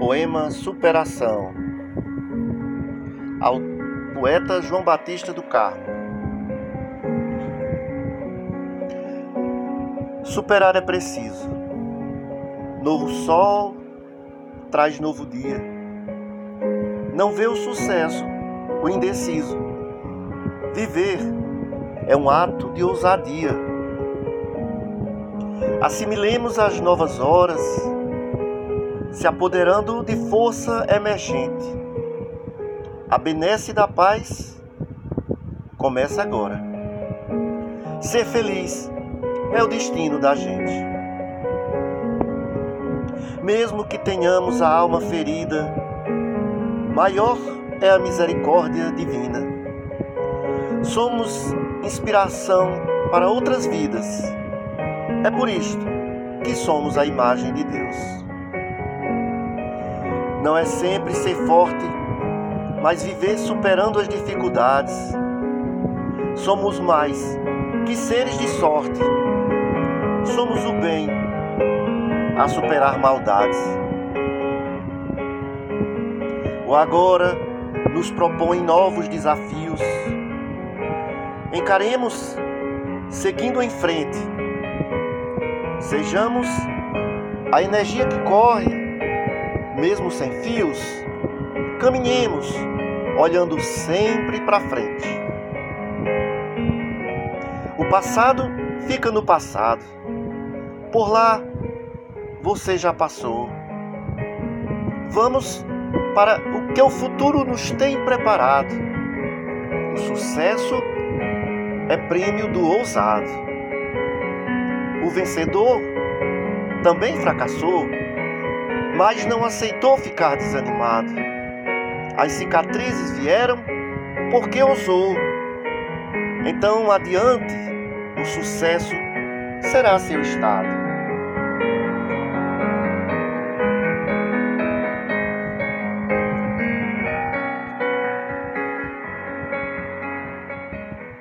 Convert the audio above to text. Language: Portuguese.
Poema Superação ao poeta João Batista do Carmo. Superar é preciso. Novo sol traz novo dia. Não vê o sucesso, o indeciso. Viver é um ato de ousadia. Assimilemos as novas horas, se apoderando de força emergente. A benesse da paz começa agora. Ser feliz é o destino da gente. Mesmo que tenhamos a alma ferida, maior é a misericórdia divina. Somos inspiração para outras vidas. É por isto que somos a imagem de Deus. Não é sempre ser forte, mas viver superando as dificuldades. Somos mais que seres de sorte. Somos o bem a superar maldades. O agora nos propõe novos desafios. Encaremos seguindo em frente. Sejamos a energia que corre, mesmo sem fios. Caminhemos olhando sempre para frente. O passado fica no passado. Por lá você já passou. Vamos para o que o futuro nos tem preparado. O sucesso é prêmio do ousado. O vencedor também fracassou, mas não aceitou ficar desanimado. As cicatrizes vieram porque ousou. Então, adiante, o sucesso será seu estado.